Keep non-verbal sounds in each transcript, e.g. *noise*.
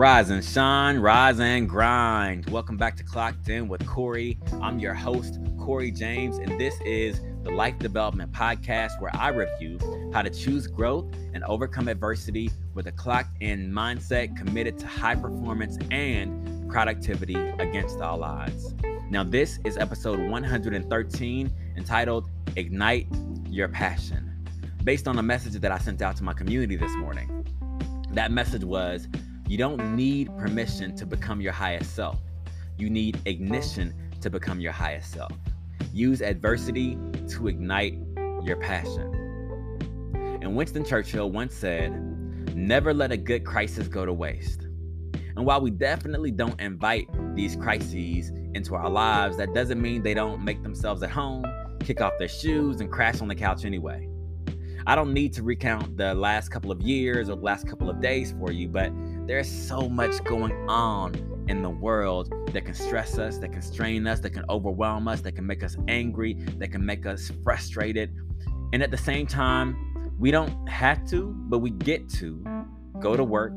Rise and shine, rise and grind. Welcome back to Clocked In with Corey. I'm your host, Corey James, and this is the Life Development Podcast where I review how to choose growth and overcome adversity with a clocked in mindset committed to high performance and productivity against all odds. Now, this is episode 113 entitled Ignite Your Passion, based on a message that I sent out to my community this morning. That message was you don't need permission to become your highest self. You need ignition to become your highest self. Use adversity to ignite your passion. And Winston Churchill once said, Never let a good crisis go to waste. And while we definitely don't invite these crises into our lives, that doesn't mean they don't make themselves at home, kick off their shoes, and crash on the couch anyway. I don't need to recount the last couple of years or the last couple of days for you, but there's so much going on in the world that can stress us, that can strain us, that can overwhelm us, that can make us angry, that can make us frustrated. And at the same time, we don't have to, but we get to go to work,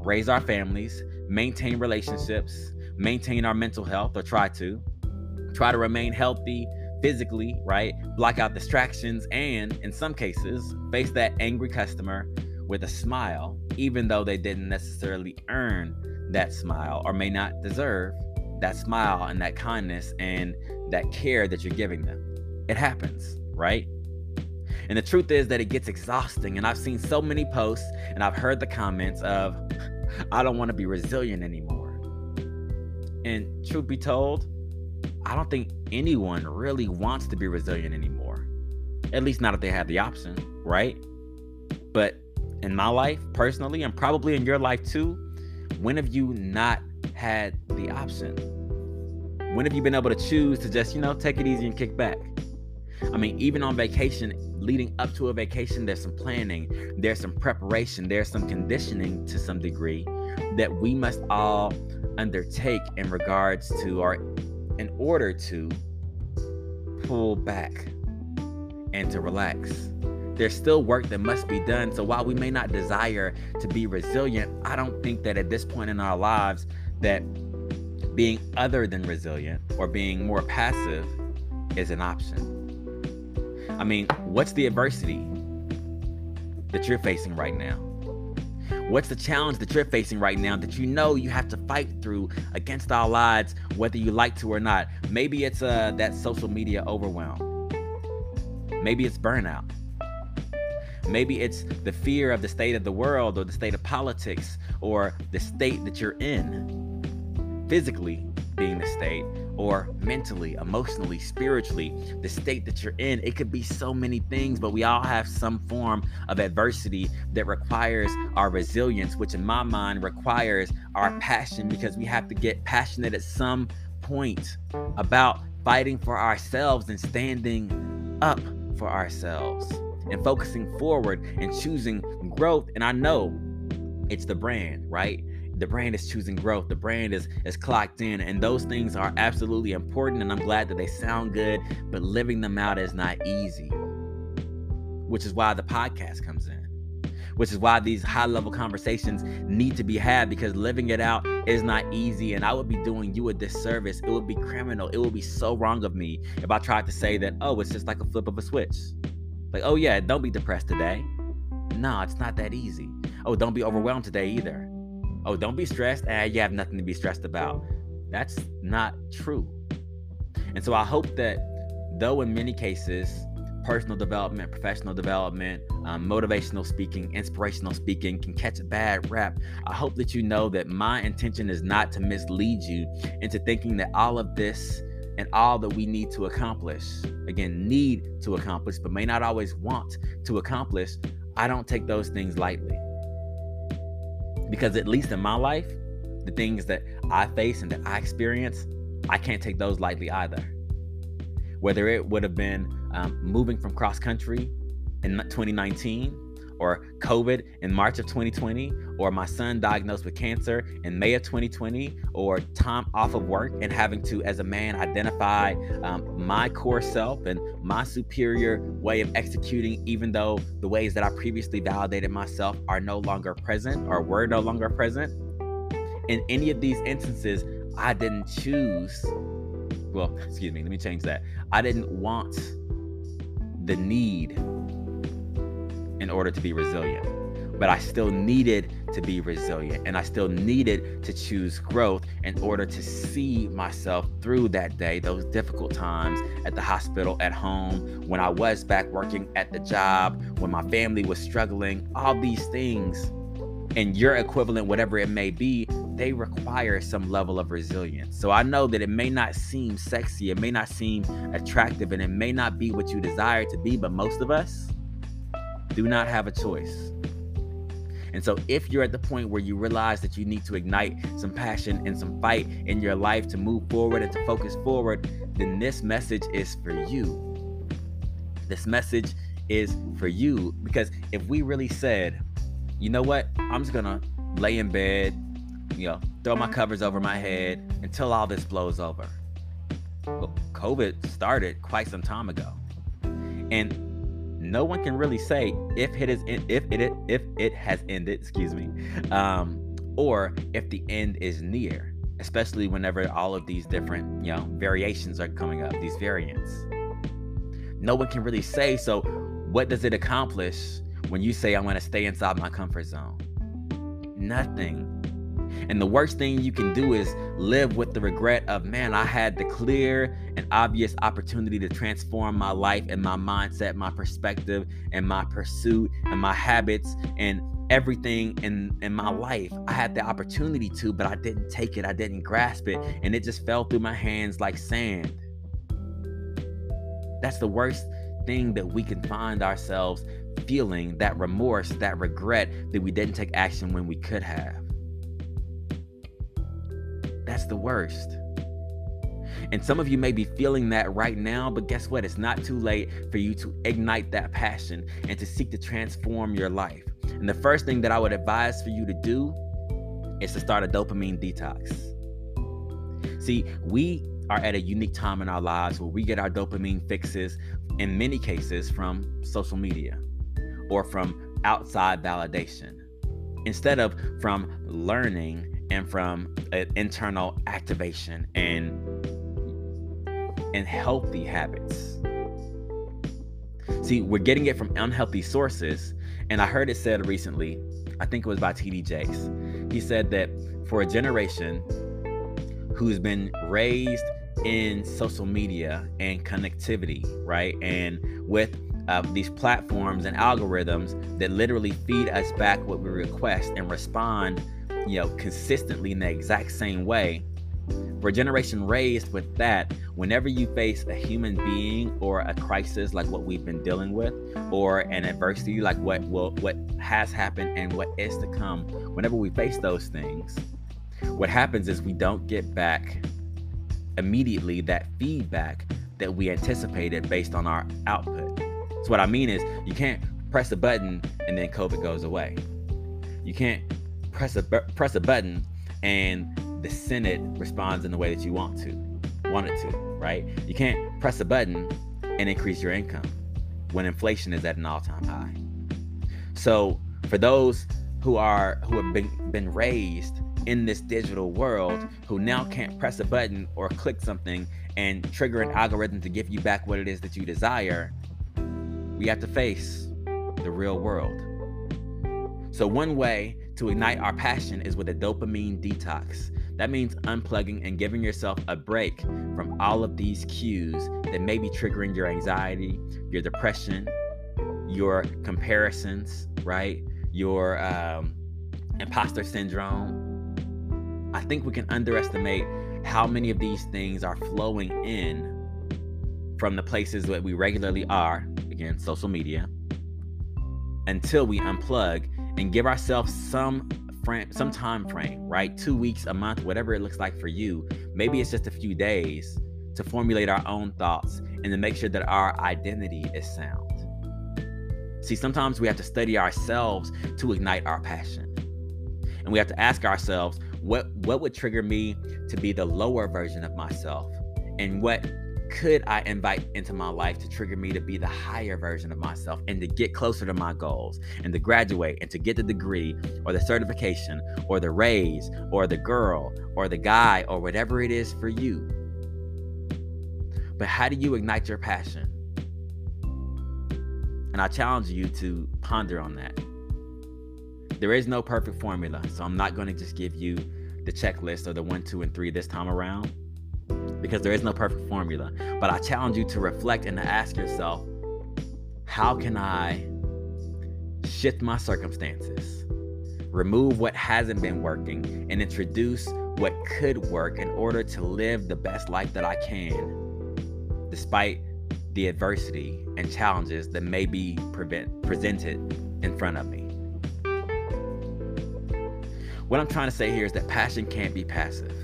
raise our families, maintain relationships, maintain our mental health, or try to, try to remain healthy physically, right? Block out distractions, and in some cases, face that angry customer with a smile, even though they didn't necessarily earn that smile or may not deserve that smile and that kindness and that care that you're giving them. It happens, right? And the truth is that it gets exhausting. And I've seen so many posts and I've heard the comments of, I don't want to be resilient anymore. And truth be told, I don't think anyone really wants to be resilient anymore. At least not if they have the option, right? But in my life personally, and probably in your life too, when have you not had the option? When have you been able to choose to just, you know, take it easy and kick back? I mean, even on vacation, leading up to a vacation, there's some planning, there's some preparation, there's some conditioning to some degree that we must all undertake in regards to or in order to pull back and to relax there's still work that must be done. So while we may not desire to be resilient, I don't think that at this point in our lives that being other than resilient or being more passive is an option. I mean, what's the adversity that you're facing right now? What's the challenge that you're facing right now that you know you have to fight through against all odds, whether you like to or not? Maybe it's uh, that social media overwhelm. Maybe it's burnout. Maybe it's the fear of the state of the world or the state of politics or the state that you're in. Physically being the state or mentally, emotionally, spiritually, the state that you're in. It could be so many things, but we all have some form of adversity that requires our resilience, which in my mind requires our passion because we have to get passionate at some point about fighting for ourselves and standing up for ourselves and focusing forward and choosing growth. And I know it's the brand, right? The brand is choosing growth. The brand is is clocked in, and those things are absolutely important. And I'm glad that they sound good, but living them out is not easy. Which is why the podcast comes in. Which is why these high level conversations need to be had because living it out is not easy. And I would be doing you a disservice. It would be criminal. It would be so wrong of me if I tried to say that, oh, it's just like a flip of a switch. Like, oh yeah, don't be depressed today. No, it's not that easy. Oh, don't be overwhelmed today either. Oh, don't be stressed. Ah, you have nothing to be stressed about. That's not true. And so I hope that though in many cases, personal development, professional development, um, motivational speaking, inspirational speaking can catch a bad rap. I hope that you know that my intention is not to mislead you into thinking that all of this and all that we need to accomplish. Again, need to accomplish, but may not always want to accomplish. I don't take those things lightly. Because at least in my life, the things that I face and that I experience, I can't take those lightly either. Whether it would have been um, moving from cross country in 2019 or COVID in March of 2020, or my son diagnosed with cancer in May of 2020, or time off of work and having to, as a man, identify um, my core self and my superior way of executing, even though the ways that I previously validated myself are no longer present or were no longer present. in any of these instances, I didn't choose. Well, *laughs* excuse me, let me change that. I didn't want the need in order to be resilient but I still needed to be resilient and I still needed to choose growth in order to see myself through that day, those difficult times at the hospital, at home, when I was back working at the job, when my family was struggling, all these things. And your equivalent, whatever it may be, they require some level of resilience. So I know that it may not seem sexy, it may not seem attractive, and it may not be what you desire to be, but most of us do not have a choice and so, if you're at the point where you realize that you need to ignite some passion and some fight in your life to move forward and to focus forward, then this message is for you. This message is for you because if we really said, you know what, I'm just gonna lay in bed, you know, throw my covers over my head until all this blows over. Well, COVID started quite some time ago. And no one can really say if it is if it if it has ended, excuse me, um, or if the end is near. Especially whenever all of these different you know variations are coming up, these variants. No one can really say. So, what does it accomplish when you say I'm going to stay inside my comfort zone? Nothing. And the worst thing you can do is live with the regret of, man, I had the clear and obvious opportunity to transform my life and my mindset, my perspective, and my pursuit, and my habits, and everything in in my life. I had the opportunity to, but I didn't take it. I didn't grasp it, and it just fell through my hands like sand. That's the worst thing that we can find ourselves feeling that remorse, that regret that we didn't take action when we could have. That's the worst. And some of you may be feeling that right now, but guess what? It's not too late for you to ignite that passion and to seek to transform your life. And the first thing that I would advise for you to do is to start a dopamine detox. See, we are at a unique time in our lives where we get our dopamine fixes in many cases from social media or from outside validation instead of from learning and from an internal activation and and healthy habits. See, we're getting it from unhealthy sources, and I heard it said recently, I think it was by TD Jakes. He said that for a generation who's been raised in social media and connectivity, right? And with uh, these platforms and algorithms that literally feed us back what we request and respond you know, consistently in the exact same way. For a generation raised with that, whenever you face a human being or a crisis like what we've been dealing with, or an adversity like what will what has happened and what is to come, whenever we face those things, what happens is we don't get back immediately that feedback that we anticipated based on our output. So what I mean is you can't press a button and then COVID goes away. You can't press a press a button and the Senate responds in the way that you want to, want it to, right? You can't press a button and increase your income when inflation is at an all-time high. So for those who are who have been been raised in this digital world who now can't press a button or click something and trigger an algorithm to give you back what it is that you desire, we have to face the real world. So one way to ignite our passion is with a dopamine detox. That means unplugging and giving yourself a break from all of these cues that may be triggering your anxiety, your depression, your comparisons, right? Your um, imposter syndrome. I think we can underestimate how many of these things are flowing in from the places that we regularly are, again, social media, until we unplug and give ourselves some frame, some time frame, right? Two weeks, a month, whatever it looks like for you. Maybe it's just a few days to formulate our own thoughts and to make sure that our identity is sound. See, sometimes we have to study ourselves to ignite our passion. And we have to ask ourselves, what what would trigger me to be the lower version of myself? And what could I invite into my life to trigger me to be the higher version of myself and to get closer to my goals and to graduate and to get the degree or the certification or the raise or the girl or the guy or whatever it is for you? But how do you ignite your passion? And I challenge you to ponder on that. There is no perfect formula, so I'm not going to just give you the checklist or the one, two, and three this time around because there is no perfect formula. But I challenge you to reflect and to ask yourself how can I shift my circumstances, remove what hasn't been working, and introduce what could work in order to live the best life that I can, despite the adversity and challenges that may be prevent, presented in front of me. What I'm trying to say here is that passion can't be passive.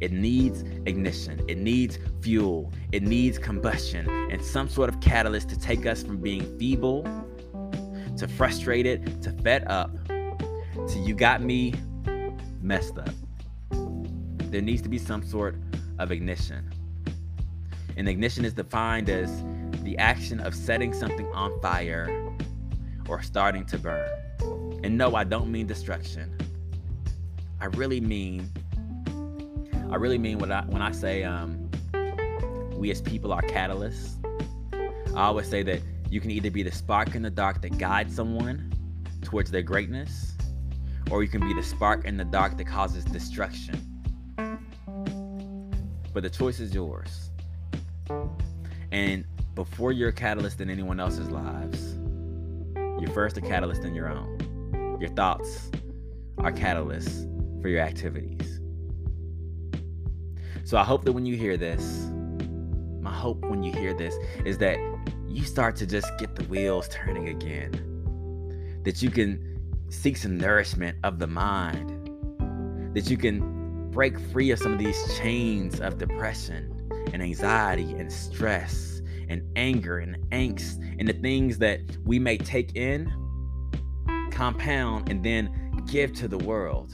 It needs ignition, it needs fuel, it needs combustion, and some sort of catalyst to take us from being feeble to frustrated to fed up to you got me messed up. There needs to be some sort of ignition. And ignition is defined as the action of setting something on fire or starting to burn. And no, I don't mean destruction. I really mean I really mean what I when I say um, we as people are catalysts. I always say that you can either be the spark in the dark that guides someone towards their greatness, or you can be the spark in the dark that causes destruction. But the choice is yours. And before you're a catalyst in anyone else's lives, you're first a catalyst in your own. Your thoughts are catalysts for your activities. So I hope that when you hear this, my hope when you hear this is that you start to just get the wheels turning again. That you can seek some nourishment of the mind. That you can break free of some of these chains of depression and anxiety and stress and anger and angst and the things that we may take in, compound, and then give to the world.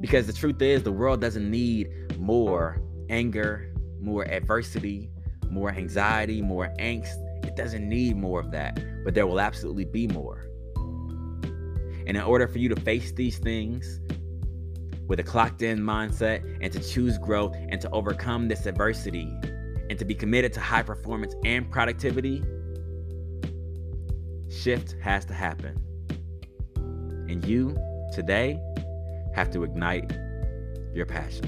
Because the truth is, the world doesn't need more anger, more adversity, more anxiety, more angst. It doesn't need more of that, but there will absolutely be more. And in order for you to face these things with a clocked in mindset and to choose growth and to overcome this adversity and to be committed to high performance and productivity, shift has to happen. And you, today, have to ignite your passion.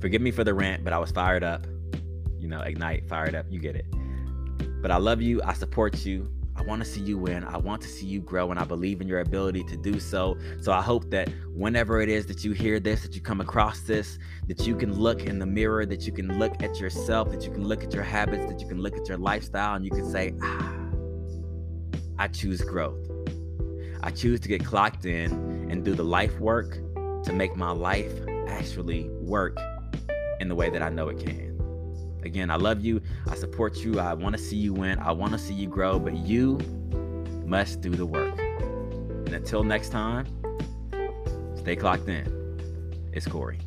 Forgive me for the rant, but I was fired up. You know, ignite, fired up. You get it. But I love you. I support you. I want to see you win. I want to see you grow, and I believe in your ability to do so. So I hope that whenever it is that you hear this, that you come across this, that you can look in the mirror, that you can look at yourself, that you can look at your habits, that you can look at your lifestyle, and you can say, ah, I choose growth. I choose to get clocked in and do the life work to make my life actually work in the way that I know it can. Again, I love you. I support you. I want to see you win. I want to see you grow, but you must do the work. And until next time, stay clocked in. It's Corey.